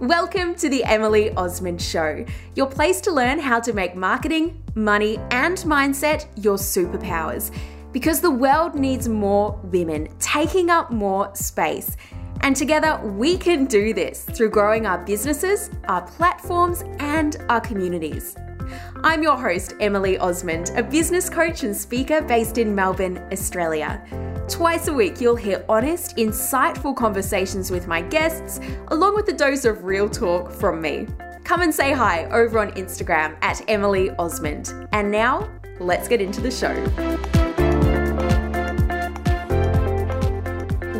Welcome to the Emily Osmond Show, your place to learn how to make marketing, money, and mindset your superpowers. Because the world needs more women taking up more space. And together we can do this through growing our businesses, our platforms, and our communities. I'm your host, Emily Osmond, a business coach and speaker based in Melbourne, Australia. Twice a week, you'll hear honest, insightful conversations with my guests, along with a dose of real talk from me. Come and say hi over on Instagram at Emily Osmond. And now, let's get into the show.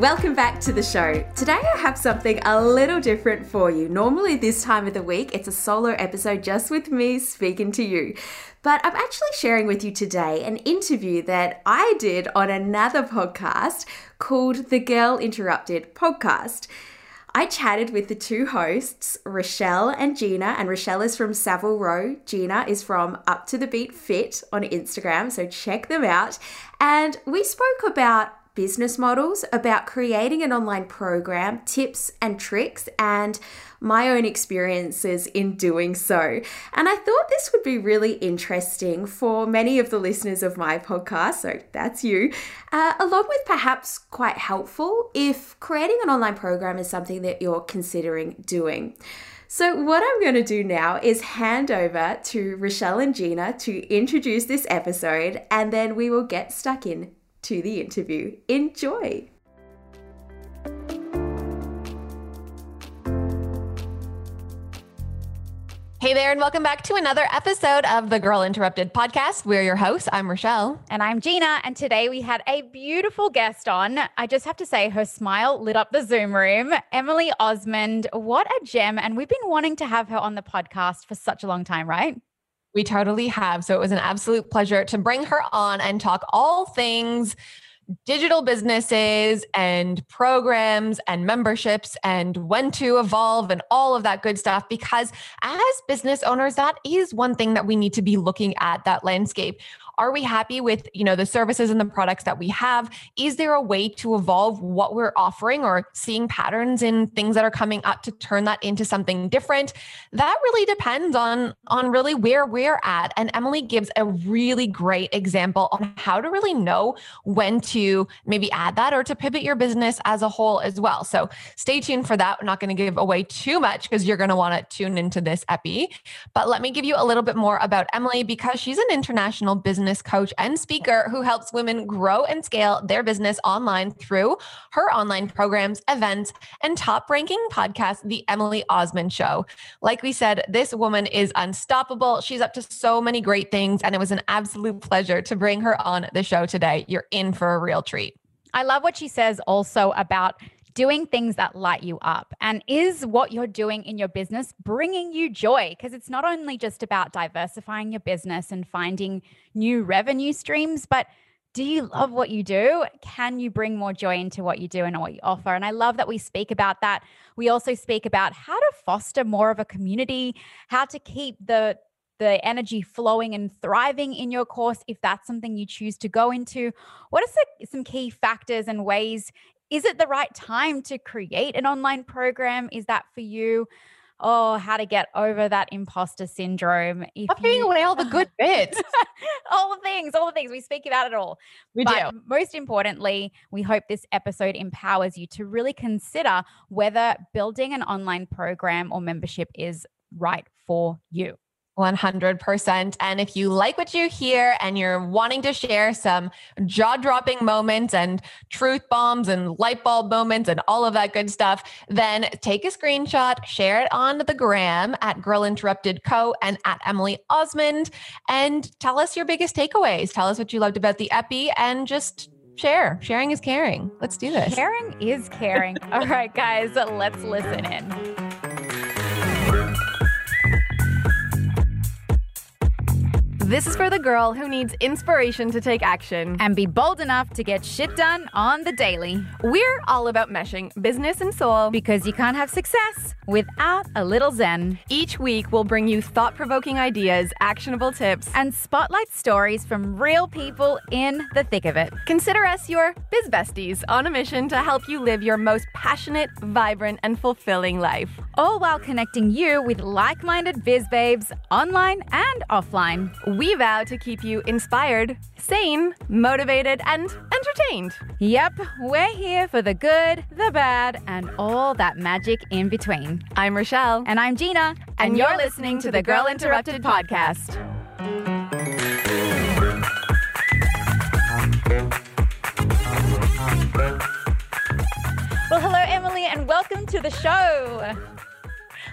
Welcome back to the show. Today I have something a little different for you. Normally, this time of the week, it's a solo episode just with me speaking to you. But I'm actually sharing with you today an interview that I did on another podcast called the Girl Interrupted podcast. I chatted with the two hosts, Rachelle and Gina, and Rachelle is from Saevil Row. Gina is from Up to the Beat Fit on Instagram, so check them out. And we spoke about business models, about creating an online program, tips and tricks, and my own experiences in doing so. And I thought this would be really interesting for many of the listeners of my podcast, so that's you, uh, along with perhaps quite helpful if creating an online program is something that you're considering doing. So, what I'm going to do now is hand over to Rachelle and Gina to introduce this episode, and then we will get stuck in to the interview. Enjoy! Hey there, and welcome back to another episode of the Girl Interrupted podcast. We're your hosts. I'm Rachelle. And I'm Gina. And today we had a beautiful guest on. I just have to say, her smile lit up the Zoom room. Emily Osmond, what a gem. And we've been wanting to have her on the podcast for such a long time, right? We totally have. So it was an absolute pleasure to bring her on and talk all things digital businesses and programs and memberships and when to evolve and all of that good stuff. Because as business owners, that is one thing that we need to be looking at that landscape. Are we happy with, you know, the services and the products that we have? Is there a way to evolve what we're offering or seeing patterns in things that are coming up to turn that into something different? That really depends on on really where we're at. And Emily gives a really great example on how to really know when to maybe add that or to pivot your business as a whole as well. So stay tuned for that. We're not going to give away too much because you're going to want to tune into this epi. But let me give you a little bit more about Emily because she's an international business business coach and speaker who helps women grow and scale their business online through her online programs, events, and top ranking podcast, The Emily Osmond Show. Like we said, this woman is unstoppable. She's up to so many great things, and it was an absolute pleasure to bring her on the show today. You're in for a real treat. I love what she says also about doing things that light you up? And is what you're doing in your business bringing you joy? Because it's not only just about diversifying your business and finding new revenue streams, but do you love what you do? Can you bring more joy into what you do and what you offer? And I love that we speak about that. We also speak about how to foster more of a community, how to keep the the energy flowing and thriving in your course if that's something you choose to go into what are some key factors and ways is it the right time to create an online program? Is that for you? Oh, how to get over that imposter syndrome. If Stop giving away all the good bits. all the things, all the things. We speak about it all. We but do. Most importantly, we hope this episode empowers you to really consider whether building an online program or membership is right for you. 100%. And if you like what you hear and you're wanting to share some jaw dropping moments and truth bombs and light bulb moments and all of that good stuff, then take a screenshot, share it on the gram at Girl Interrupted Co. and at Emily Osmond, and tell us your biggest takeaways. Tell us what you loved about the epi and just share. Sharing is caring. Let's do this. Sharing is caring. all right, guys, let's listen in. This is for the girl who needs inspiration to take action and be bold enough to get shit done on the daily. We're all about meshing business and soul because you can't have success without a little zen. Each week, we'll bring you thought provoking ideas, actionable tips, and spotlight stories from real people in the thick of it. Consider us your biz besties on a mission to help you live your most passionate, vibrant, and fulfilling life. all while connecting you with like minded biz babes online and offline. We vow to keep you inspired, sane, motivated, and entertained. Yep, we're here for the good, the bad, and all that magic in between. I'm Rachelle. And I'm Gina. And, you're listening to the Girl Interrupted podcast. Well, hello, Emily, and welcome to the show.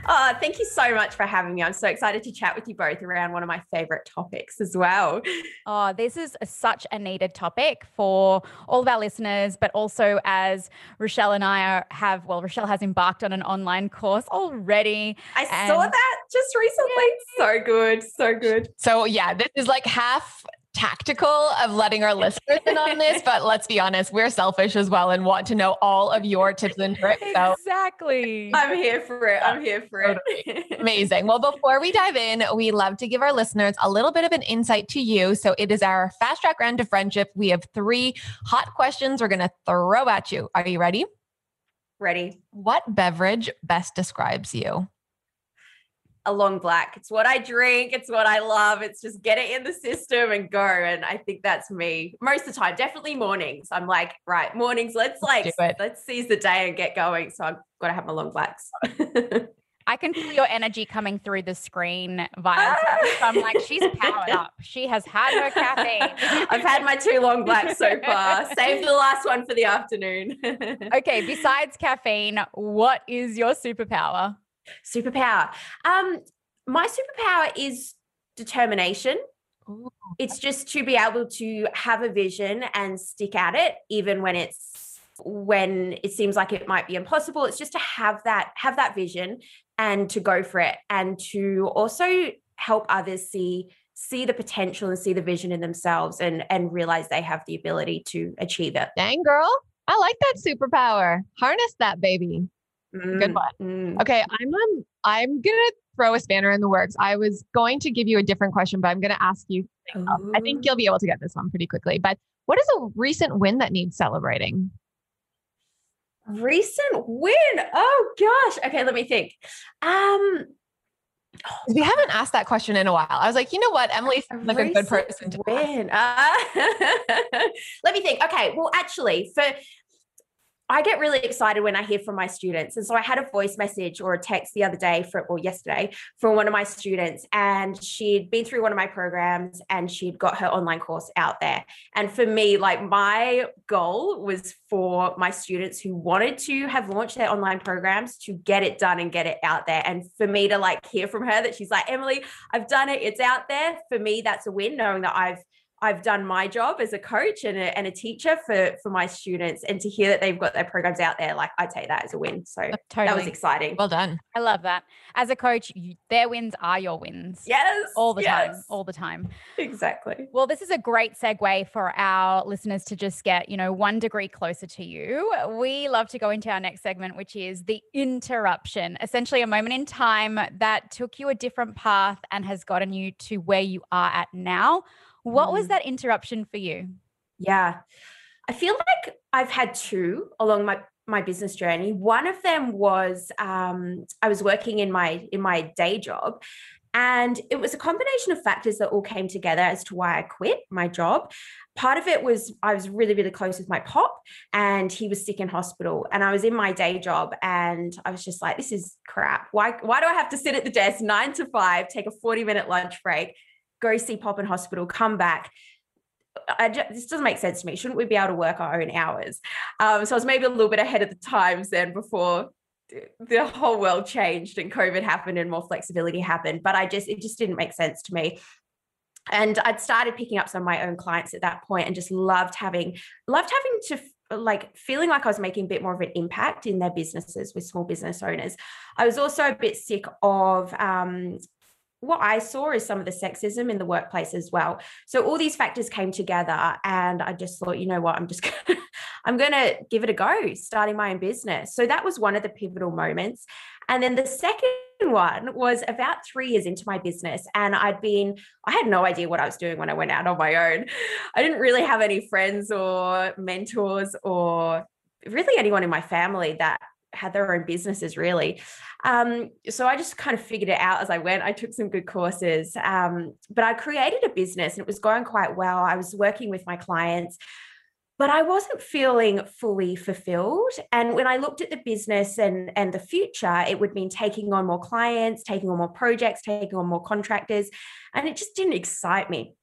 Oh, thank you so much for having me. I'm so excited to chat with you both around one of my favorite topics as well. Oh, this is such a needed topic for all of our listeners, but also as Rachelle and I are, have, well, Rachelle has embarked on an online course already. I saw that just recently. So good. So good. So, yeah, this is like half tactical of letting our listeners in on this, but let's be honest, we're selfish as well and want to know all of your tips and tricks. So exactly. I'm here for it. I'm here for it. Amazing. Well, before we dive in, we love to give our listeners a little bit of an insight to you. So it is our fast track round to friendship. We have three hot questions we're going to throw at you. Are you ready? Ready. What beverage best describes you? A long black. It's what I drink. It's what I love. It's just get it in the system and go. And I think that's me most of the time. Definitely mornings. I'm like, right, mornings. Let's like let's seize the day and get going. So I've got to have my long blacks. I can feel your energy coming through the screen via. so I'm like, she's powered up. She has had her caffeine. I've had my two long blacks so far. Save the last one for the afternoon. okay. Besides caffeine, what is your superpower? Superpower. Um, my superpower is determination. Ooh. It's just to be able to have a vision and stick at it, even when it's when it seems like it might be impossible. It's just to have that have that vision and to go for it, and to also help others see see the potential and see the vision in themselves and and realize they have the ability to achieve it. Dang girl, I like that superpower. Harness that baby. Mm, Good one. Mm. Okay, I'm um, I'm gonna throw a spanner in the works. I was going to give you a different question, but I'm gonna ask you. Um, I think you'll be able to get this one pretty quickly. But what is a recent win that needs celebrating? Recent win? Oh gosh. Okay, let me think. Um we haven't asked that question in a while. I was like, you know what, Emily like a good person to win. Uh, let me think. Okay, well, actually, for I get really excited when I hear from my students. And so I had a voice message or a text the other day for or yesterday from one of my students and she'd been through one of my programs and she'd got her online course out there. And for me, like my goal was for my students who wanted to have launched their online programs to get it done and get it out there. And for me to like hear from her that she's like, Emily, I've done it, it's out there. For me, that's a win knowing that I've I've done my job as a coach and a, and a teacher for for my students, and to hear that they've got their programs out there, like I take that as a win. So totally. that was exciting. Well done. I love that. As a coach, you, their wins are your wins. Yes, all the yes. time, all the time. Exactly. Well, this is a great segue for our listeners to just get you know one degree closer to you. We love to go into our next segment, which is the interruption. Essentially, a moment in time that took you a different path and has gotten you to where you are at now what was mm. that interruption for you? Yeah. I feel like I've had two along my my business journey. One of them was um, I was working in my in my day job, and it was a combination of factors that all came together as to why I quit my job. Part of it was I was really, really close with my pop, and he was sick in hospital. And I was in my day job, and I was just like, this is crap. Why, why do I have to sit at the desk nine to five, take a 40 minute lunch break, go see Pop in hospital, come back. Just, this doesn't make sense to me. Shouldn't we be able to work our own hours? Um, so I was maybe a little bit ahead of the times then before the whole world changed and COVID happened and more flexibility happened. But I just, it just didn't make sense to me. And I'd started picking up some of my own clients at that point and just loved having, loved having to like feeling like I was making a bit more of an impact in their businesses with small business owners. I was also a bit sick of um, what I saw is some of the sexism in the workplace as well. So all these factors came together and I just thought, you know what, I'm just gonna, I'm going to give it a go, starting my own business. So that was one of the pivotal moments. And then the second one was about 3 years into my business and I'd been I had no idea what I was doing when I went out on my own. I didn't really have any friends or mentors or really anyone in my family that had their own businesses really. Um, so I just kind of figured it out as I went. I took some good courses, um, but I created a business and it was going quite well. I was working with my clients, but I wasn't feeling fully fulfilled. And when I looked at the business and, and the future, it would mean taking on more clients, taking on more projects, taking on more contractors. And it just didn't excite me.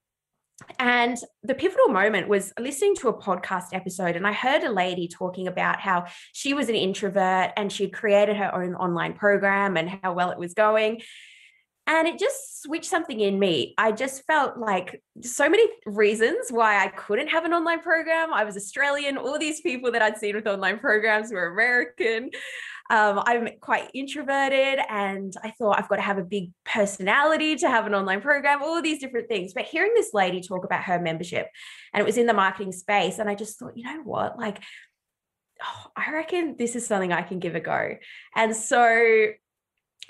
And the pivotal moment was listening to a podcast episode, and I heard a lady talking about how she was an introvert and she'd created her own online program and how well it was going. And it just switched something in me. I just felt like so many reasons why I couldn't have an online program. I was Australian, all these people that I'd seen with online programs were American. Um, I'm quite introverted and I thought I've got to have a big personality to have an online program, all these different things. But hearing this lady talk about her membership and it was in the marketing space, and I just thought, you know what? Like, oh, I reckon this is something I can give a go. And so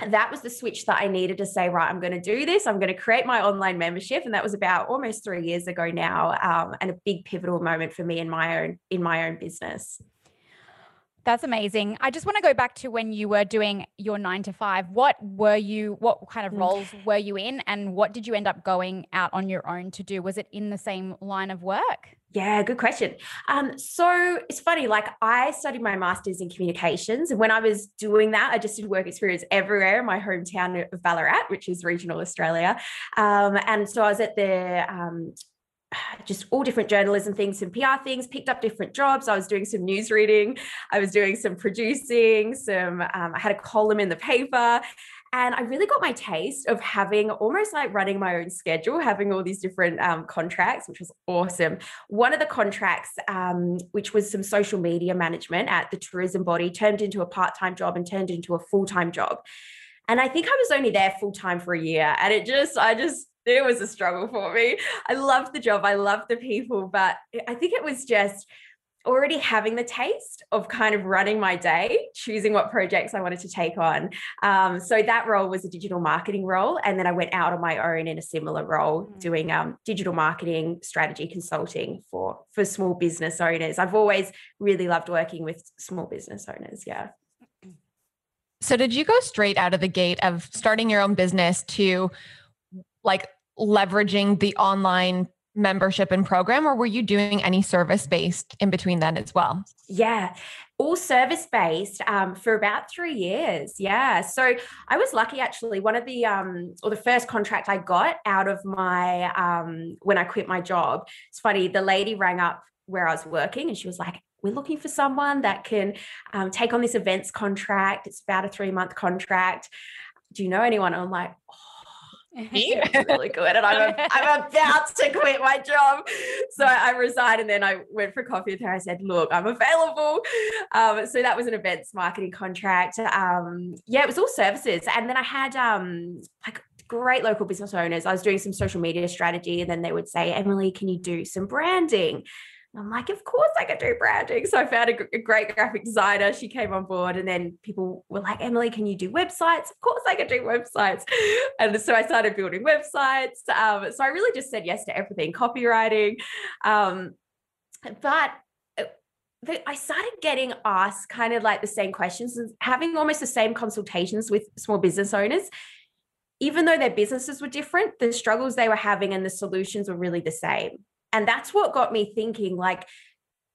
that was the switch that I needed to say, right, I'm going to do this. I'm going to create my online membership. And that was about almost three years ago now. Um, and a big pivotal moment for me in my own, in my own business. That's amazing. I just want to go back to when you were doing your nine to five. What were you, what kind of mm. roles were you in? And what did you end up going out on your own to do? Was it in the same line of work? Yeah, good question. Um, so it's funny, like I studied my master's in communications. And when I was doing that, I just did work experience everywhere in my hometown of Ballarat, which is regional Australia. Um, and so I was at the um, just all different journalism things, some PR things, picked up different jobs. I was doing some news reading, I was doing some producing, some, um, I had a column in the paper. And I really got my taste of having almost like running my own schedule, having all these different um, contracts, which was awesome. One of the contracts, um, which was some social media management at the tourism body, turned into a part time job and turned into a full time job. And I think I was only there full time for a year. And it just, I just it was a struggle for me. I loved the job, I loved the people, but I think it was just already having the taste of kind of running my day, choosing what projects I wanted to take on. Um, so that role was a digital marketing role. And then I went out on my own in a similar role mm. doing um, digital marketing strategy consulting for, for small business owners. I've always really loved working with small business owners. Yeah. So did you go straight out of the gate of starting your own business to like leveraging the online membership and program or were you doing any service based in between then as well? Yeah all service based um, for about three years yeah. So i was lucky actually. One of the um, or the first contract i got out of my um, when i quit my job it's funny the lady rang up where i was working and she was like we're looking for someone that can um, take on this events contract. It's about a three month contract. Do you know anyone? I'm like oh, really good. And I'm, I'm about to quit my job. So I resigned and then I went for coffee with her. I said, look, I'm available. Um, so that was an events marketing contract. Um, yeah, it was all services. And then I had um, like great local business owners. I was doing some social media strategy and then they would say, Emily, can you do some branding? I'm like, of course I could do branding. So I found a, a, great graphic designer. She came on board, and then people were like, Emily, can you do websites? Of course I could do websites. And so I started building websites. Um, so I really just said yes to everything, copywriting. Um, but uh, I started getting asked kind of like the same questions and having almost the same consultations with small business owners. Even though their businesses were different, the struggles they were having and the solutions were really the same. And that's what got me thinking like,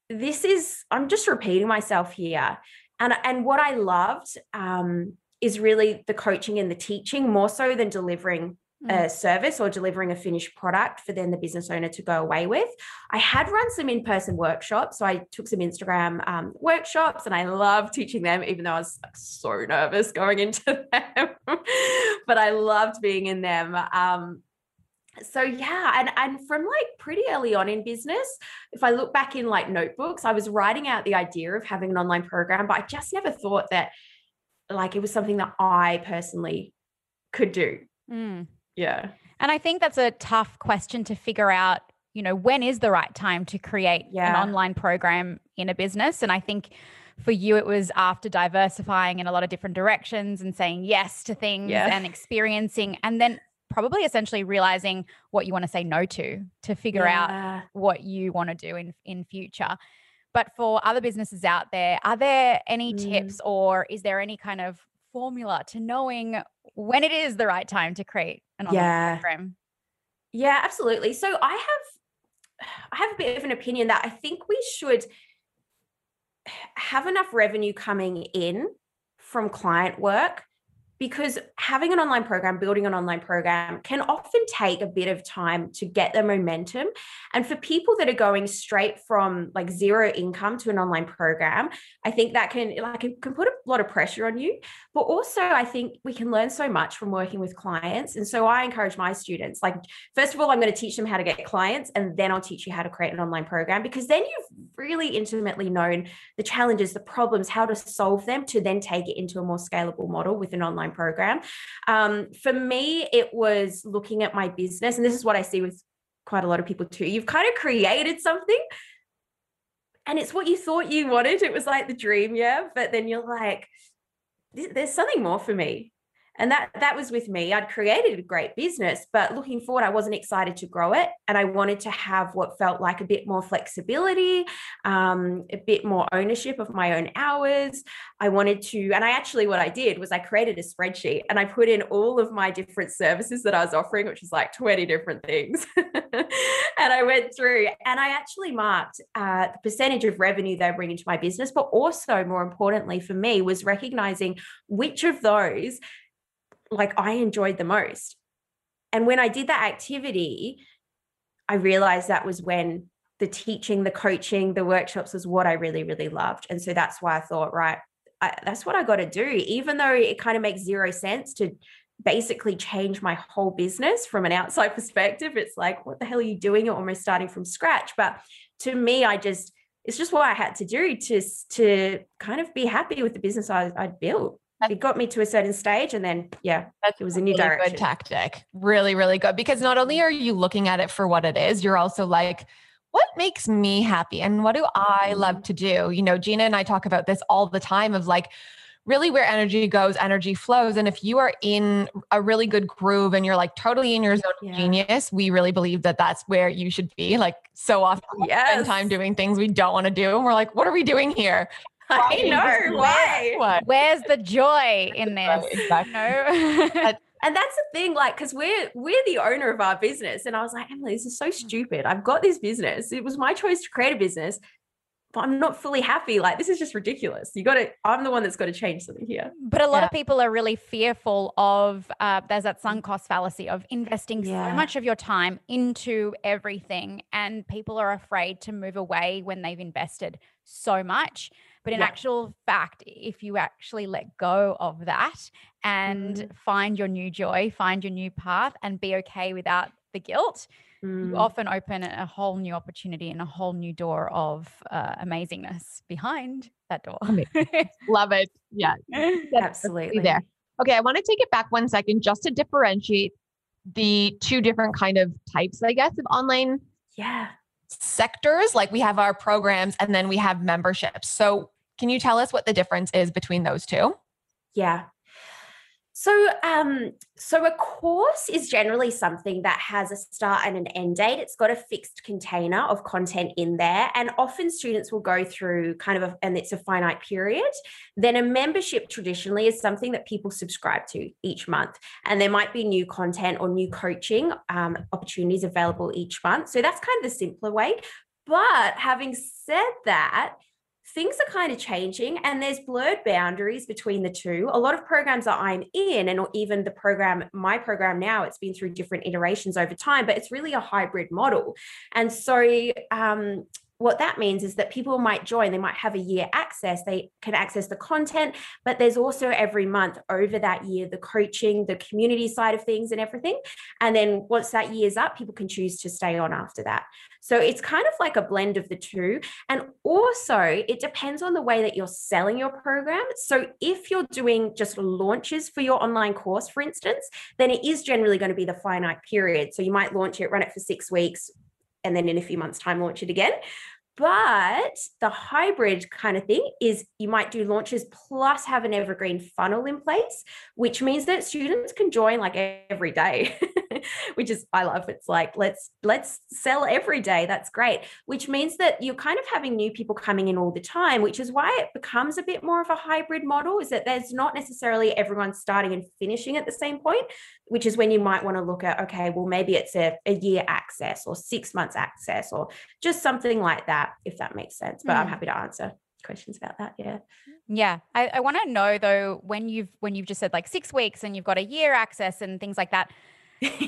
this is, I'm just repeating myself here. And, and what I loved um, is really the coaching and the teaching more so than delivering a mm. service or delivering a finished product for then the business owner to go away with. I had run some in person workshops. So I took some Instagram um, workshops and I love teaching them, even though I was so nervous going into them. but I loved being in them. Um, so yeah and and from like pretty early on in business if i look back in like notebooks i was writing out the idea of having an online program but i just never thought that like it was something that i personally could do mm. yeah and i think that's a tough question to figure out you know when is the right time to create yeah. an online program in a business and i think for you it was after diversifying in a lot of different directions and saying yes to things yeah. and experiencing and then probably essentially realizing what you want to say no to to figure yeah. out what you want to do in in future But for other businesses out there, are there any Mm. tips or is there any kind of formula to knowing when it is the right time to create an online Yeah. program? Yeah, absolutely. So I have I have a bit of an opinion that I think we should have enough revenue coming in from client work because having an online program, building an online program can often take a bit of time to get the momentum. And for people that are going straight from like zero income to an online program, I think that can like it can put a lot of pressure on you. But also I think we can learn so much from working with clients. And so I encourage my students, like, first of all, I'm going to teach them how to get clients, and then I'll teach you how to create an online program because then you've really intimately known the challenges, the problems, how to solve them to then take it into a more scalable model with an online program. Um, for me, it was looking at my business, and this is what I see with quite a lot of people too. You've kind of created something and it's what you thought you wanted. It was like the dream, yeah. But then you're like, there's something more for me and that that was with me. I'd created a great business but looking forward i wasn't excited to grow it and i wanted to have what felt like a bit more flexibility um, a bit more ownership of my own hours. I wanted to and i actually what i did was i created a spreadsheet and i put in all of my different services that i was offering which is like 20 different things. And i went through and i actually marked uh, the percentage of revenue they bring into my business but also more importantly for me was recognizing which of those like I enjoyed the most. And when I did that activity, I realized that was when the teaching, the coaching, the workshops was what I really, really loved. And so that's why I thought, right, I, that's what I got to do, even though it kind of makes zero sense to basically change my whole business from an outside perspective. It's like, what the hell are you doing? You're almost starting from scratch. But to me, I just, it's just what I had to do to, to kind of be happy with the business I, I'd built it got me to a certain stage and then yeah That's it was a new really direction good tactic. Really, really good. Because not only are you looking at it for what it is, you're also like, what makes me happy and what do I Mm-hmm. love to do? You know, Gina and I talk about this all the time of like, really where energy goes, energy flows. And if you are in a really good groove and you're like totally in your zone Yeah. of genius, we really believe that that's where you should be. Like, so often we spend time doing things we don't want to do. And we're like, what are we doing here? I know why What? Where's the joy in Right, this? exactly. No. and that's the thing like because we're we're the owner of our business and i was like emily this is so stupid i've got this business it was my choice to create a business but i'm not fully happy like this is just ridiculous you got to i'm the one that's got to change something here But a lot Yeah. of people are really fearful of uh, there's that sunk cost fallacy of investing Yeah. so much of your time into everything, and people are afraid to move away when they've invested so much. But in Yeah. actual fact, if you actually let go of that and Mm. find your new joy, find your new path, and be okay without the guilt, you Mm. often open a whole new opportunity and a whole new door of uh, amazingness behind that door. Love it. Yeah. absolutely there. Okay, I want to take it back one second just to differentiate the two different kind of types, I guess, of online yeah sectors. Like we have our programs and then we have memberships. So, can you tell us what the difference is between those two? Yeah. So, um, so a course is generally something that has a start and an end date. It's got a fixed container of content in there, and often students will go through kind of, a, and it's a finite period. Then a membership traditionally is something that people subscribe to each month, and there might be new content or new coaching um, opportunities available each month. So that's kind of the simpler way. But having said that, things are kind of changing and there's blurred boundaries between the two. A lot of programs that I'm in, and even the program, my program now, it's been through different iterations over time, but it's really a hybrid model. And so, um, what that means is that people might join, they might have a year access, they can access the content, but there's also every month over that year the coaching, the community side of things, and everything. And then once that year's up, people can choose to stay on after that. So it's kind of like a blend of the two. And also, it depends on the way that you're selling your program. So if you're doing just launches for your online course, for instance, then it is generally going to be the finite period. So you might launch it, run it for six weeks, and then in a few months' time, launch it again. But the hybrid kind of thing is you might do launches plus have an evergreen funnel in place, which means that students can join like every day. which is I love. It's like let's let's sell every day. That's great. Which means that you're kind of having new people coming in all the time, which is why it becomes a bit more of a hybrid model. Is that there's not necessarily everyone starting and finishing at the same point, which is when you might want to look at okay, well maybe it's a, a year access or six months access or just something like that, if that makes sense. But mm. I'm hmm. happy to answer questions about that yeah yeah i, I want to know though when you've when you've just said like six weeks and you've got a year access and things like that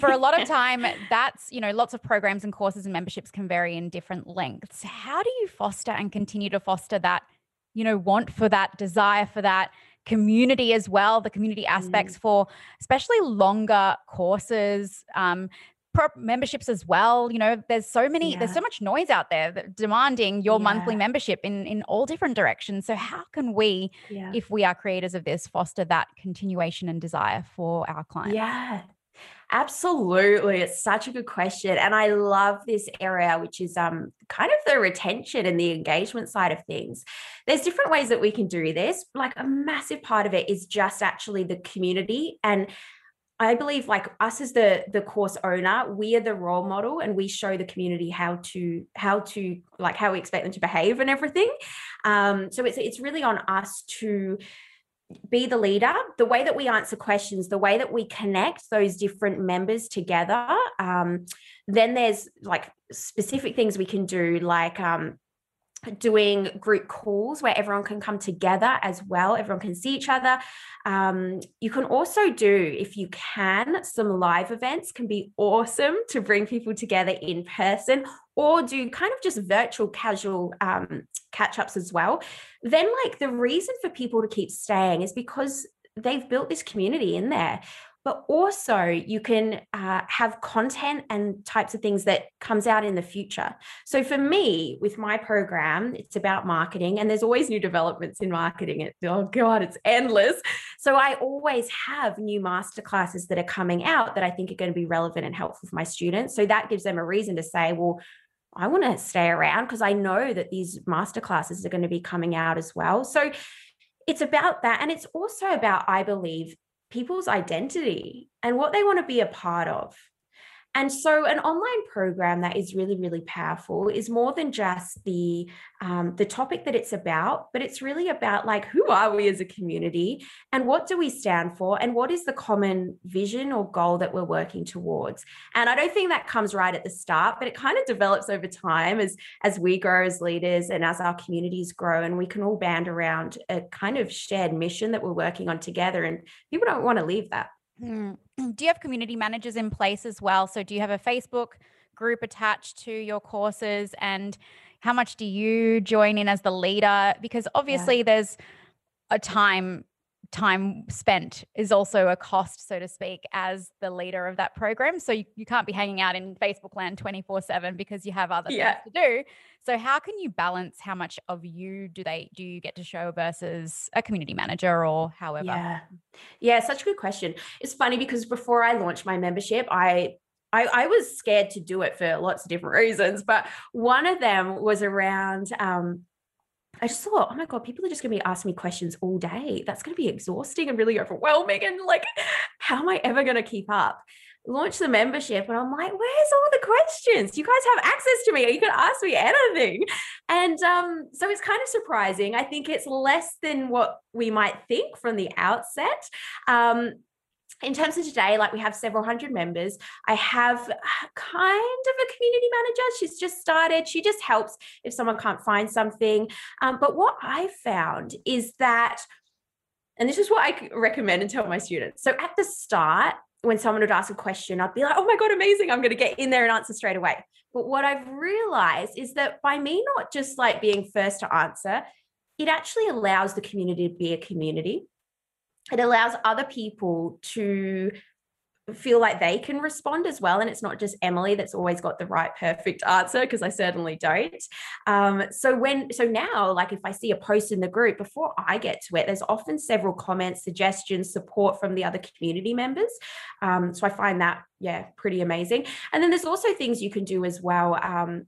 for a lot of time that's you know lots of programs and courses and memberships can vary in different lengths how do you foster and continue to foster that you know want for that desire for that community as well the community aspects mm. for especially longer courses um, memberships as well you know there's so many yeah. there's so much noise out there that demanding your yeah. monthly membership in in all different directions so how can we yeah. if we are creators of this foster that continuation and desire for our clients yeah Absolutely. It's such a good question. And I love this area, which is um, kind of the retention and the engagement side of things. There's different ways that we can do this. Like a massive part of it is just actually the community and I believe like us as the the course owner, we are the role model and we show the community how to how to like how we expect them to behave and everything. Um, so it's it's really on us to be the leader. The way that we answer questions the way that we connect those different members together um, then there's like specific things we can do like um, doing group calls where everyone can come together as well. Everyone can see each other. Um, you can also do, if you can, some live events can be awesome to bring people together in person or do kind of just virtual casual um, catch ups as well. Then, like, the reason for people to keep staying is because they've built this community in there but also you can uh, have content and types of things that comes out in the future so for me with my program it's about marketing and there's always new developments in marketing it oh god it's endless so i always have new master classes that are coming out that i think are going to be relevant and helpful for my students so that gives them a reason to say well I want to stay around because I know that these master classes are going to be coming out as well. So it's about that. And it's also about, I believe, people's identity and what they want to be a part of. And so, an online program that is really, really powerful is more than just the um, the topic that it's about, but it's really about like who are we as a community, and what do we stand for, and what is the common vision or goal that we're working towards. And I don't think that comes right at the start, but it kind of develops over time as as we grow as leaders and as our communities grow, and we can all band around a kind of shared mission that we're working on together. And people don't want to leave that. Mm. Do you have community managers in place as well? So, do you have a Facebook group attached to your courses? And how much do you join in as the leader? Because obviously, yeah. there's a time time spent is also a cost, so to speak, as the leader of that program. So you, you can't be hanging out in Facebook land 24 7 because you have other yeah. things to do. So how can you balance how much of you do they do you get to show versus a community manager or however? Yeah. Yeah, such a good question. It's funny because before I launched my membership, I I, I, was scared to do it for lots of different reasons, but one of them was around um, I just thought, oh my God, people are just going to be asking me questions all day. That's going to be exhausting and really overwhelming. And like, how am I ever going to keep up? Launch the membership, and I'm like, where's all the questions? You guys have access to me. You can ask me anything. And um, so it's kind of surprising. I think it's less than what we might think from the outset. Um, in terms of today, like we have several hundred members. I have kind of a community manager. She's just started. She just helps if someone can't find something. Um, but what I found is that, and this is what I recommend and tell my students. So at the start, when someone would ask a question, I'd be like, oh my God, amazing. I'm going to get in there and answer straight away. But what I've realized is that by me not just like being first to answer, it actually allows the community to be a community it allows other people to feel like they can respond as well and it's not just emily that's always got the right perfect answer because i certainly don't. Um, so when so now like if i see a post in the group before i get to it there's often several comments suggestions support from the other community members. Um, so i find that yeah pretty amazing. And then there's also things you can do as well um,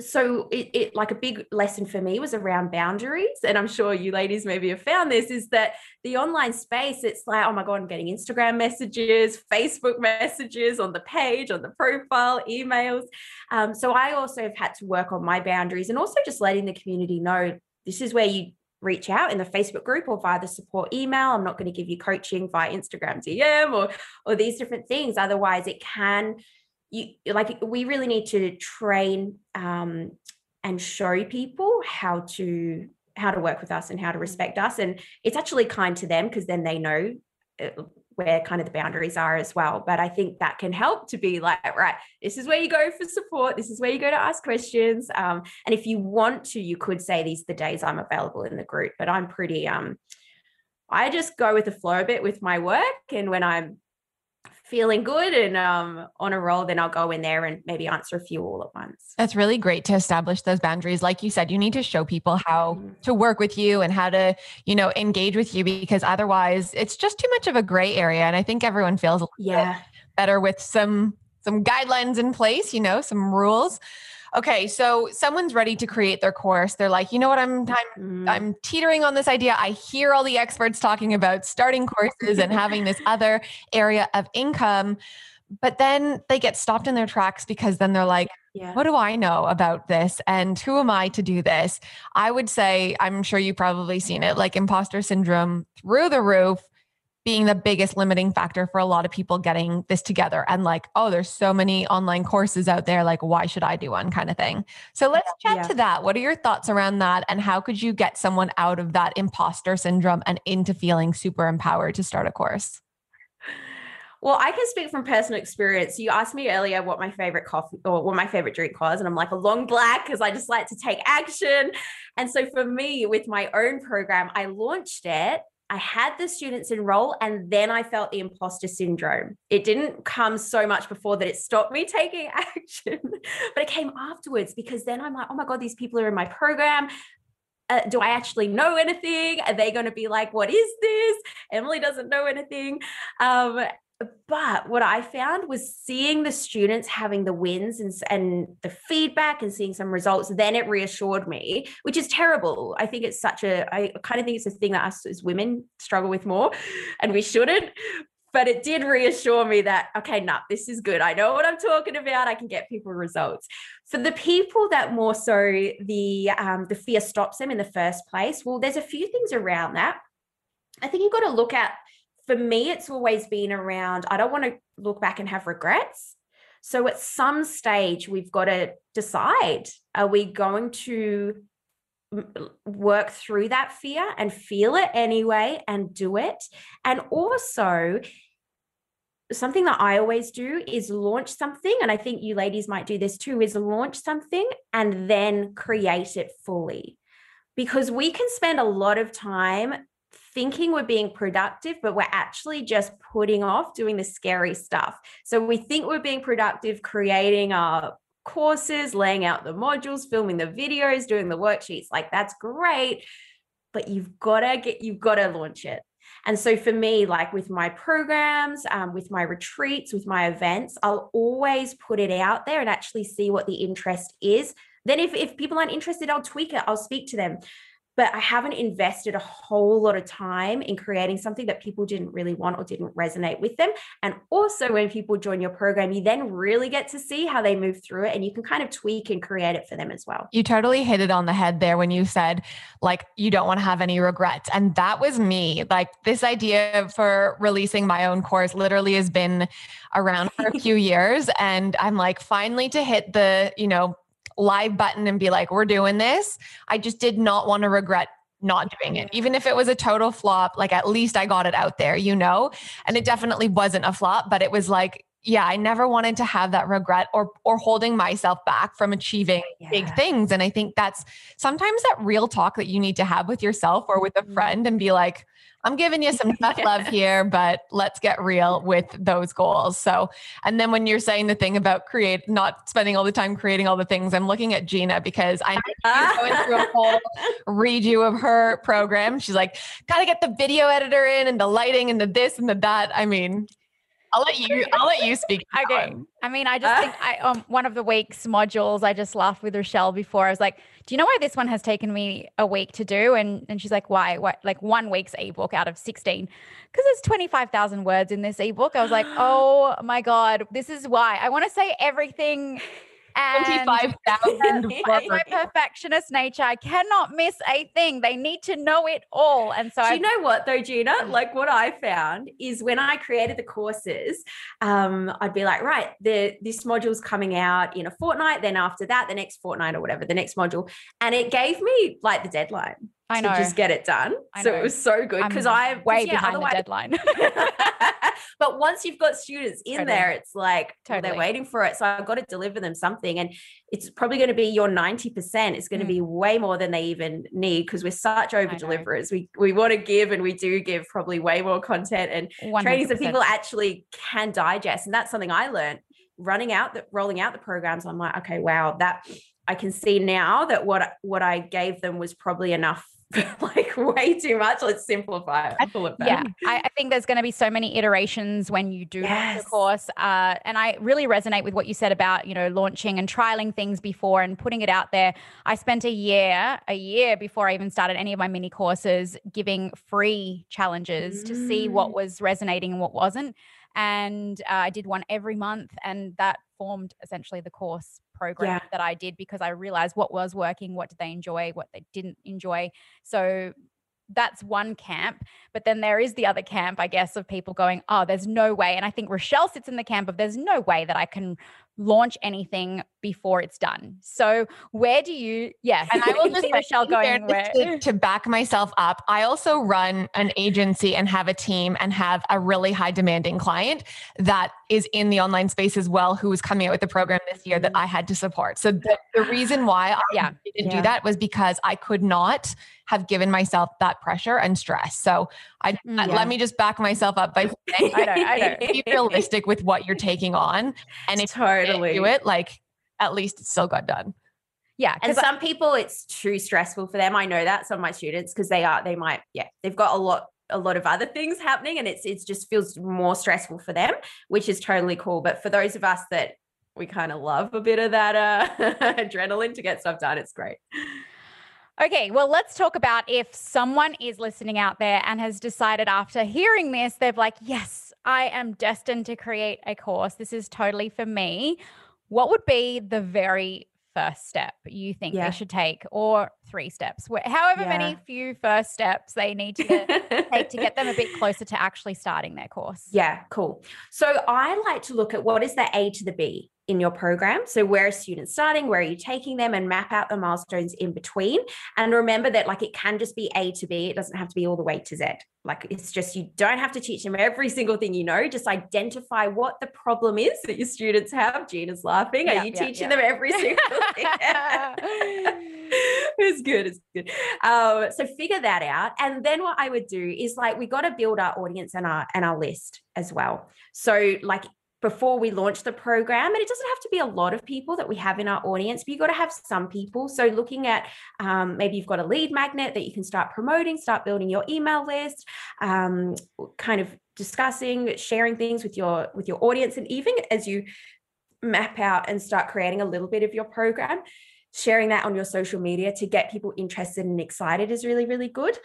so it, it, like a big lesson for me was around boundaries and i'm sure you ladies maybe have found this is that the online space it's like oh my god i'm getting instagram messages facebook messages on the page on the profile emails um, so i also have had to work on my boundaries and also just letting the community know this is where you reach out in the Facebook group or via the support email. I'm not going to give you coaching via Instagram DM or or these different things. Otherwise, it can you like we really need to train um, and show people how to how to work with us and how to respect us and it's actually kind to them because then they know uh, where kind of the boundaries are as well but i think that can help to be like right this is where you go for support this is where you go to ask questions um, and if you want to you could say these the days i'm available in the group but i'm pretty um i just go with the flow a bit with my work and when i'm feeling good and um, on a roll, then I'll go in there and maybe answer a few all at once. That's really great to establish those boundaries. Like you said, you need to show people how mm-hmm. to work with you and how to, you know, engage with you because otherwise it's just too much of a gray area. And I think everyone feels yeah. better with some some guidelines in place, you know, some rules okay, so someone's ready to create their course. They're like, you know what, I'm I'm, mm. I'm teetering on this idea. I hear all the experts talking about starting courses and having this other area of income. But then they get stopped in their tracks because then they're like, yeah. what do I know about this? And who am I to do this? I would say, I'm sure you've probably seen it, like imposter syndrome through the roof being the biggest limiting factor for a lot of people getting this together and like oh there's so many online courses out there like why should i do one kind of thing so let's chat yeah. to that what are your thoughts around that and how could you get someone out of that imposter syndrome and into feeling super empowered to start a course well, I can speak from personal experience. You asked me earlier what my favorite coffee or what my favorite drink was, and I'm like a long black because I just like to take action. And so for me, with my own program, I launched it I had the students enroll and then I felt the imposter syndrome. It didn't come so much before that it stopped me taking action, but it came afterwards because then I'm like, oh my God, these people are in my program. Uh, do I actually know anything? Are they going to be like, what is this? Emily doesn't know anything. Um, but what I found was seeing the students having the wins and, and the feedback and seeing some results, then it reassured me, which is terrible. I think it's such a, I kind of think it's a thing that us as women struggle with more and we shouldn't. But it did reassure me that, okay, nah, this is good. I know what I'm talking about. I can get people results. For the people that more so the um, the fear stops them in the first place, well, there's a few things around that. I think you've got to look at for me, it's always been around, I don't want to look back and have regrets. So at some stage, we've got to decide are we going to work through that fear and feel it anyway and do it? And also, something that I always do is launch something. And I think you ladies might do this too is launch something and then create it fully. Because we can spend a lot of time thinking we're being productive, but we're actually just putting off doing the scary stuff. So we think we're being productive, creating our courses, laying out the modules, filming the videos, doing the worksheets. Like that's great, but you've got to get, you've got to launch it. And so for me, like with my programs, um, with my retreats, with my events, I'll always put it out there and actually see what the interest is. Then if, if people aren't interested, I'll tweak it. I'll speak to them but I haven't invested a whole lot of time in creating something that people didn't really want or didn't resonate with them. And also, when people join your program, you then really get to see how they move through it and you can kind of tweak and create it for them as well. You totally hit it on the head there when you said, like, you don't want to have any regrets. And that was me. Like, this idea for releasing my own course literally has been around for a few years. And I'm like, finally to hit the, you know, live button and be like, we're doing this. I just did not want to regret not doing it. Even if it was a total flop, like at least I got it out there, you know? And it definitely wasn't a flop, but it was like, yeah, I never wanted to have that regret or or holding myself back from achieving yeah. big things. And I think that's sometimes that real talk that you need to have with yourself or with a mm-hmm. friend and be like, I'm giving you some tough love here, but let's get real with those goals. So, and then when you're saying the thing about create, not spending all the time creating all the things, I'm looking at Gina because I know ah. going through a whole redo of her program. She's like, got to get the video editor in and the lighting and the this and the that. I mean, I'll let you. I'll let you speak. Okay. I mean, I just think I um one of the week's modules. I just laughed with Rachelle before. I was like, "Do you know why this one has taken me a week to do?" And and she's like, "Why? What? Like one week's ebook out of sixteen? Because there's twenty five thousand words in this ebook." I was like, "Oh my god, this is why I want to say everything." Twenty-five thousand. my perfectionist nature. I cannot miss a thing. They need to know it all. And so, do I, you know what though, Gina? Like what I found is when I created the courses, um, I'd be like, right, the this module's coming out in a fortnight. Then after that, the next fortnight or whatever, the next module, and it gave me like the deadline. I know. to just get it done. So it was so good because I'm I way yeah, behind the deadline. but once you've got students in Totally. there, it's like well, Totally. they're waiting for it. So I've got to deliver them something. And it's probably going to be your 90%. It's going to Mm. be way more than they even need because we're such over deliverers. We we want to give and we do give probably way more content and trainings that 100%. people actually can digest. And that's something I learned running out the rolling out the programs. I'm like, okay, wow, that I can see now that what what I gave them was probably enough. like way too much. Let's simplify it. Pull it back. yeah I, I think there's going to be so many iterations when you do launch Yes. the course uh, and i really resonate with what you said about you know launching and trialing things before and putting it out there i spent a year a year before i even started any of my mini courses giving free challenges to see what Mm. was resonating and what wasn't and uh, i did one every month and that formed essentially the course program Yeah. that i did because i realized what was working what did they enjoy what they didn't enjoy so that's one camp. But then there is the other camp, I guess, of people going, oh, there's no way. And I think Rachelle sits in the camp of there's no way that I can launch anything before it's done. So where do you, yes, And I will just see say, Rachelle in going, to, to back myself up. I also run an agency and have a team and have a really high demanding client that is in the online space as well, who was coming out with the program this year that I had to support. So the, the reason why I Yeah. didn't Yeah. do that was because I could not have given myself that pressure and stress. So I Mm, uh, yeah. let me just back myself up by saying, I know, I know. be realistic with what you're taking on, and if you totally can't do it, like at least it still got done. yeah. And 'cause I- some people, it's too stressful for them. I know that some of my students, because they are, they might, yeah, they've got a lot, a lot of other things happening, and it's, it's just feels more stressful for them, which is totally cool. But for those of us that we kind of love a bit of that uh, adrenaline to get stuff done, it's great. Okay, well, let's talk about if someone is listening out there and has decided after hearing this, they've like, yes, I am destined to create a course. This is totally for me. What would be the very first step you think Yeah. they should take, or three steps, however many few first steps they need to take to get them a bit closer to actually starting their course? Yeah, cool. So I like to look at what is the A to the B in your program. So where are students starting? Where are you taking them and map out the milestones in between? And remember that like it can just be A to B. It doesn't have to be all the way to Z. Like it's just you don't have to teach them every single thing you know. Just identify what the problem is that your students have. Gina's laughing. Are you teaching them every single thing? it's good. It's good. Um, so figure that out. And then what I would do is like we got to build our audience and our and our list as well. So like before we launch the program, and it doesn't have to be a lot of people that we have in our audience, but you've got to have some people. So looking at um, maybe you've got a lead magnet that you can start promoting, start building your email list, um, kind of discussing, sharing things with your with your audience, and even as you map out and start creating a little bit of your program sharing that on your social media to get people interested and excited is really really good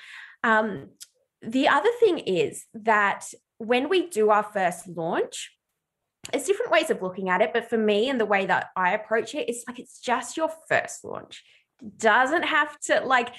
um, the other thing is that when we do our first launch there's different ways of looking at it but for me and the way that i approach it it's like it's just your first launch. Doesn't have to like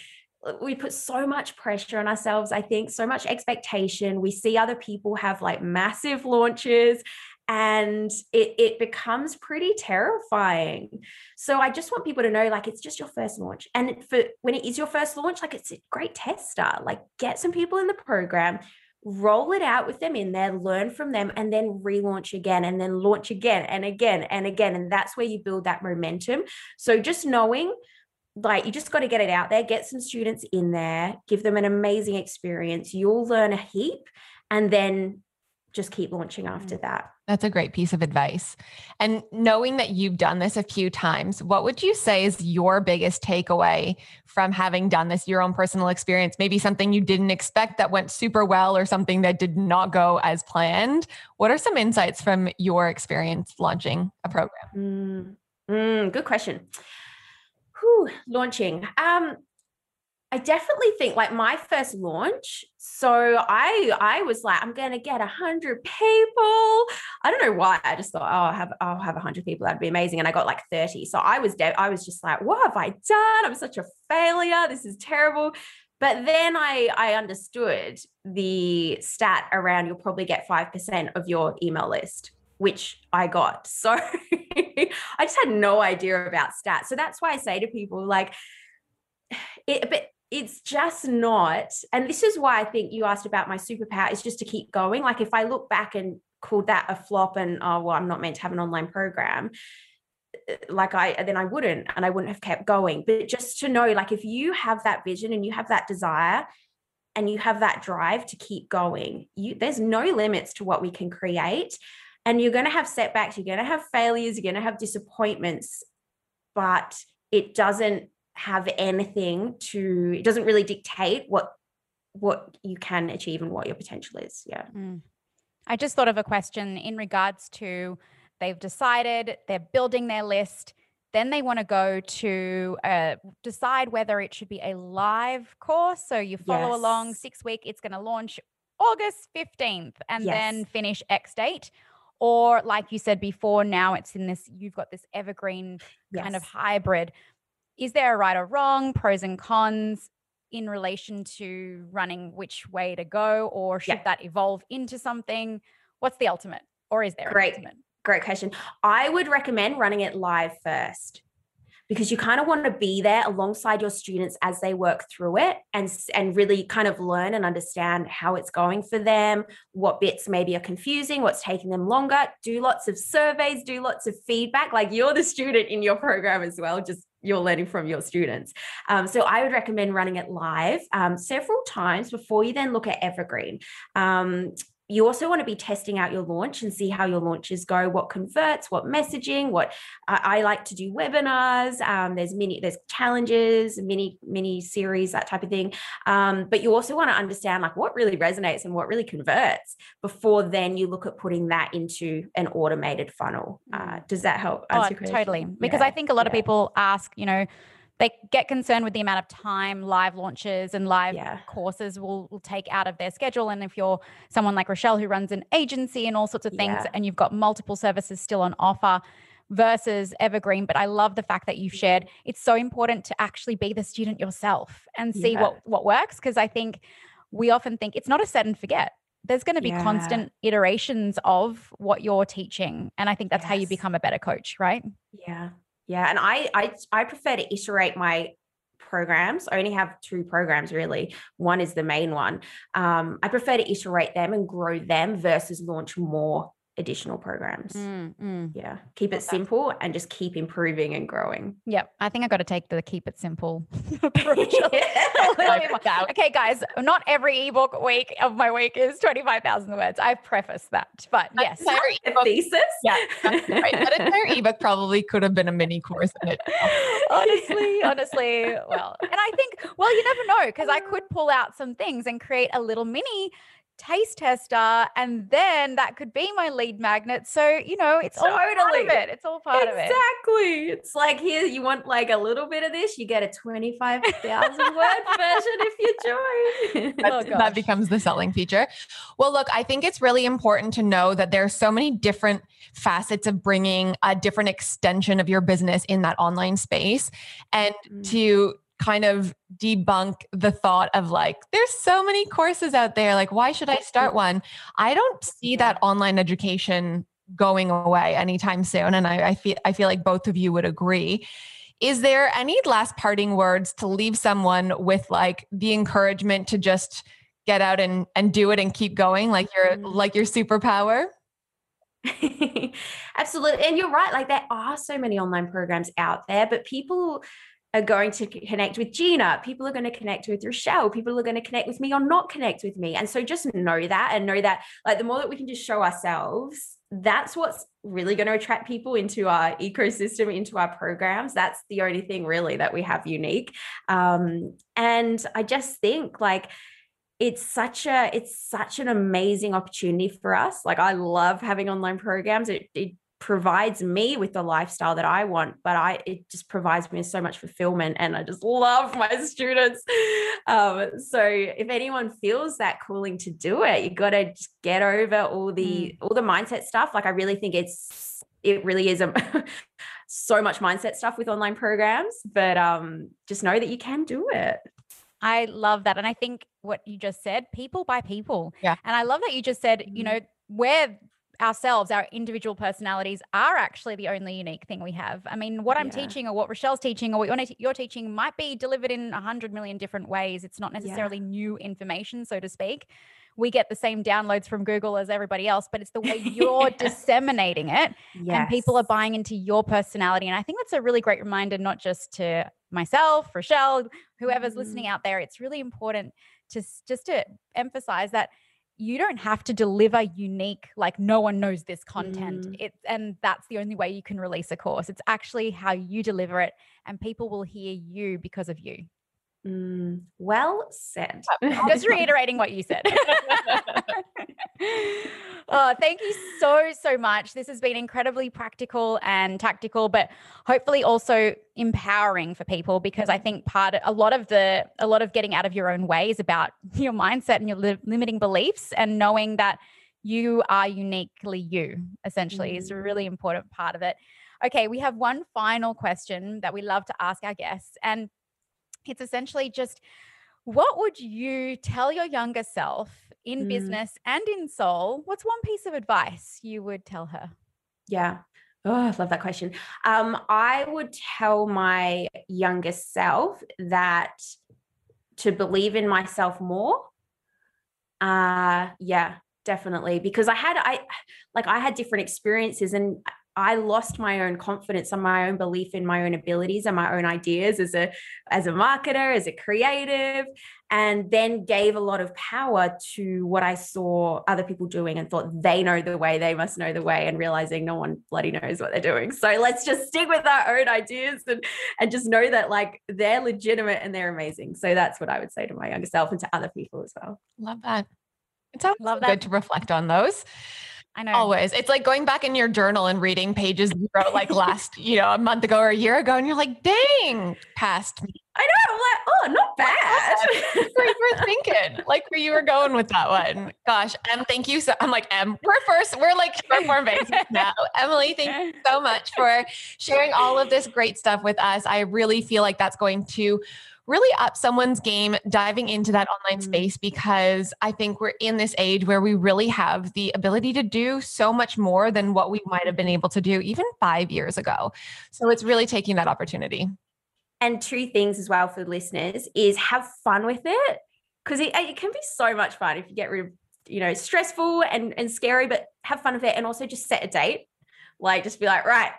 we put so much pressure on ourselves i think so much expectation. We see other people have like massive launches and it, it becomes pretty terrifying. So i just want people to know like it's just your first launch. And for when it is your first launch like it's a great tester. Like get some people in the program roll it out with them in there learn from them and then relaunch again and then launch again and again and again and that's where you build that momentum. So just knowing like you just got to get it out there get some students in there give them an amazing experience. You'll learn a heap and then just keep launching after Mm. that. That's a great piece of advice. And knowing that you've done this a few times, what would you say is your biggest takeaway from having done this, your own personal experience? Maybe something you didn't expect that went super well or something that did not go as planned. What are some insights from your experience launching a program? Mm, mm, good question. Whew, launching. Um, I definitely think like my first launch. So I I was like, I'm gonna get a hundred people. I don't know why. I just thought, oh, I'll have I'll have a hundred people. That'd be amazing. And I got like 30. So I was de- I was just like, what have I done? I'm such a failure. This is terrible. But then I I understood the stat around you'll probably get five percent of your email list which I got. So I just had no idea about stats. So that's why I say to people, like, it, but it's just not. And this is why I think you asked about my superpower is just to keep going. Like, if I look back and called that a flop and, oh, well, I'm not meant to have an online program, uh, like I then I wouldn't and I wouldn't have kept going. But just to know, like, if you have that vision and you have that desire, and you have that drive to keep going you there's no limits to what we can create and you're going to have setbacks you're going to have failures you're going to have disappointments but it doesn't have anything to it doesn't really dictate what what you can achieve and what your potential is yeah Mm. I just thought of a question in regards to they've decided they're building their list. Then they want to go to uh, decide whether it should be a live course. So you follow along six week, it's going to launch August 15th and then finish X date. Or, like you said before, now it's in this, you've got this evergreen kind of hybrid. Is there a right or wrong, pros and cons in relation to running which way to go, or should Yeah. that evolve into something? What's the ultimate, or is there Great. an ultimate? Great question. I would recommend running it live first because you kind of want to be there alongside your students as they work through it and and really kind of learn and understand how it's going for them, what bits maybe are confusing, what's taking them longer. Do lots of surveys, do lots of feedback. Like you're the student in your program as well, just you're learning from your students. Um, so I would recommend running it live um, several times before you then look at Evergreen. Um, you also want to be testing out your launch and see how your launches go what converts what messaging what i, I like to do webinars um, there's mini there's challenges mini mini series that type of thing um, but you also want to understand like what really resonates and what really converts before then you look at putting that into an automated funnel uh, does that help Oh, answer your question? totally. Because Yeah, I think a lot of people ask, you know, they get concerned with the amount of time live launches and live Yeah. courses will, will take out of their schedule. And if you're someone like Rachelle who runs an agency and all sorts of things, Yeah. and you've got multiple services still on offer versus evergreen but i love the fact that you've mm-hmm. shared it's so important to actually be the student yourself and see Yeah. what what works because i think we often think it's not a set and forget there's going to be Yeah. constant iterations of what you're teaching and i think that's how you become a better coach right Yeah. Yeah. And I I I prefer to iterate my programs. I only have two programs really. One is the main one. Um, I prefer to iterate them and grow them versus launch more additional programs. Mm, mm. Yeah. Keep it simple and just keep improving and growing. Yep. I think I got to take the keep it simple approach. a little bit more. That- Okay, guys, not every ebook week of my week is 25,000 words. I've prefaced that, but yes. Entire ebook- thesis. Yeah, that's right. That entire ebook probably could have been a mini course in it. honestly, honestly. Well, and I think, well, you never know because I could pull out some things and create a little mini taste tester, and then that could be my lead magnet. So, you know, it's all part of it. It's all part of it. Exactly. It's like here, you want like a little bit of this, you get a 25,000 word version if you join. Oh, That, that becomes the selling feature. Well, look, I think it's really important to know that there are so many different facets of bringing a different extension of your business in that online space and Mm. to kind of debunk the thought of like there's so many courses out there like why should i start one i don't see that online education going away anytime soon and I, I feel i feel like both of you would agree is there any last parting words to leave someone with like the encouragement to just get out and and do it and keep going like your Mm. like your superpower Absolutely. And you're right. Like there are so many online programs out there, but people are going to connect with Gina. People are going to connect with Rachelle. People are going to connect with me or not connect with me. And so just know that and know that like the more that we can just show ourselves, that's what's really going to attract people into our ecosystem, into our programs. That's the only thing really that we have unique. Um, and I just think like, it's such a it's such an amazing opportunity for us like i love having online programs it, it provides me with the lifestyle that I want, but I it just provides me so much fulfillment and I just love my students. Um, so if anyone feels that calling to do it, you got to just get over all the mm. all the mindset stuff. Like I really think it's it really is a so much mindset stuff with online programs, but um just know that you can do it. I love that. And I think what you just said, people by people. Yeah. And I love that you just said, you mm-hmm. know, we're ourselves, our individual personalities are actually the only unique thing we have. I mean, what I'm teaching or what Rachelle's teaching or what you're teaching might be delivered in a hundred million different ways. It's not necessarily yeah. new information, so to speak. We get the same downloads from Google as everybody else, but it's the way you're disseminating it yes. and people are buying into your personality. And I think that's a really great reminder, not just to myself, Rachelle, whoever's mm-hmm. listening out there. It's really important to just to emphasize that you don't have to deliver unique like no one knows this content. Mm. it and that's the only way you can release a course. It's actually how you deliver it and people will hear you because of you Mm, well said. Just reiterating what you said. oh, thank you so, so much. This has been incredibly practical and tactical, but hopefully also empowering for people because I think part, a lot of the, a lot of getting out of your own way is about your mindset and your li- limiting beliefs and knowing that you are uniquely you, essentially, mm. is a mm. really important part of it. Okay, we have one final question that we love to ask our guests. And it's essentially just what would you tell your younger self in mm. business and in soul? What's one piece of advice you would tell her? Yeah. Oh, I love that question. Um, I would tell my younger self that to believe in myself more. Uh yeah, definitely. Because I had I like I had different experiences and I lost my own confidence and my own belief in my own abilities and my own ideas as a as a marketer, as a creative, and then gave a lot of power to what I saw other people doing and thought they know the way, they must know the way, and realizing no one bloody knows what they're doing. So let's just stick with our own ideas and and just know that like they're legitimate and they're amazing. So that's what I would say to my younger self and to other people as well. Love that. It's sounds Love that. good to reflect on those. I know. Always. It's like going back in your journal and reading pages you wrote like last, you know, a month ago or a year ago, and you're like, dang, past me. I know. I'm like, oh, not bad. where you were thinking, like where you were going with that one. Gosh, Em, thank you. So I'm like, Em, we're first, we're like short form basis now. Emily, thank you so much for sharing all of this great stuff with us. I really feel like that's going to really up someone's game diving into that online mm-hmm. space because I think we're in this age where we really have the ability to do so much more than what we might have been able to do even five years ago. So it's really taking that opportunity. And two things as well for the listeners is have fun with it because it, it can be so much fun if you get rid of you know stressful and and scary but have fun with it and also just set a date like just be like right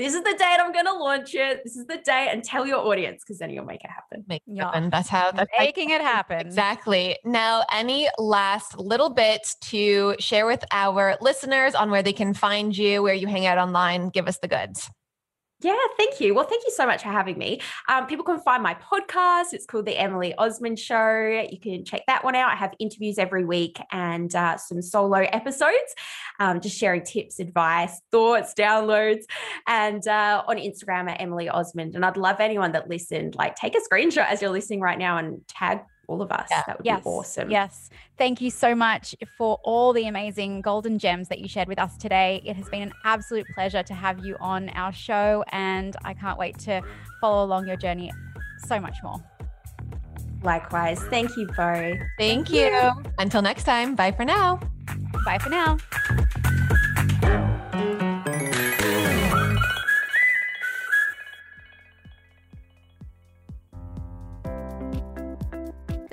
this is the date I'm going to launch it. This is the date, and tell your audience because then you'll make it happen. Make it happen. That's how that's making it happen. Exactly. Now, any last little bits to share with our listeners on where they can find you, where you hang out online? Give us the goods. Yeah, thank you. Well, thank you so much for having me. Um, people can find my podcast. It's called The Emily Osmond Show. You can check that one out. I have interviews every week and uh, some solo episodes, um, just sharing tips, advice, thoughts, downloads, and uh, on Instagram at Emily Osmond. And I'd love anyone that listened, like take a screenshot as you're listening right now and tag all of us. Yeah. That would yes. be awesome. Yes. Thank you so much for all the amazing golden gems that you shared with us today. It has been an absolute pleasure to have you on our show, and I can't wait to follow along your journey so much more. Likewise. Thank you, Bo. Thank you. Until next time, bye for now. Bye for now.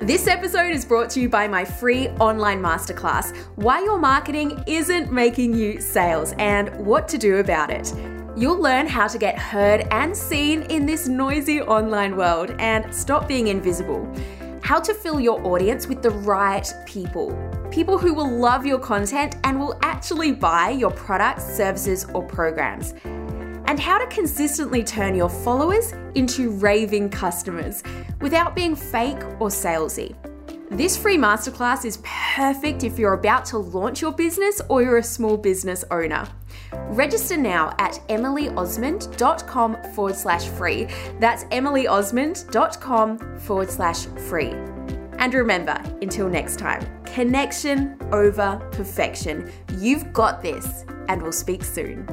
This episode is brought to you by my free online masterclass Why Your Marketing Isn't Making You Sales and What to Do About It. You'll learn how to get heard and seen in this noisy online world and stop being invisible. How to fill your audience with the right people. People who will love your content and will actually buy your products, services, or programs. And how to consistently turn your followers into raving customers without being fake or salesy. This free masterclass is perfect if you're about to launch your business or you're a small business owner. Register now at emilyosmond.com forward slash free. That's emilyosmond.com forward slash free. And remember, until next time, connection over perfection. You've got this, and we'll speak soon.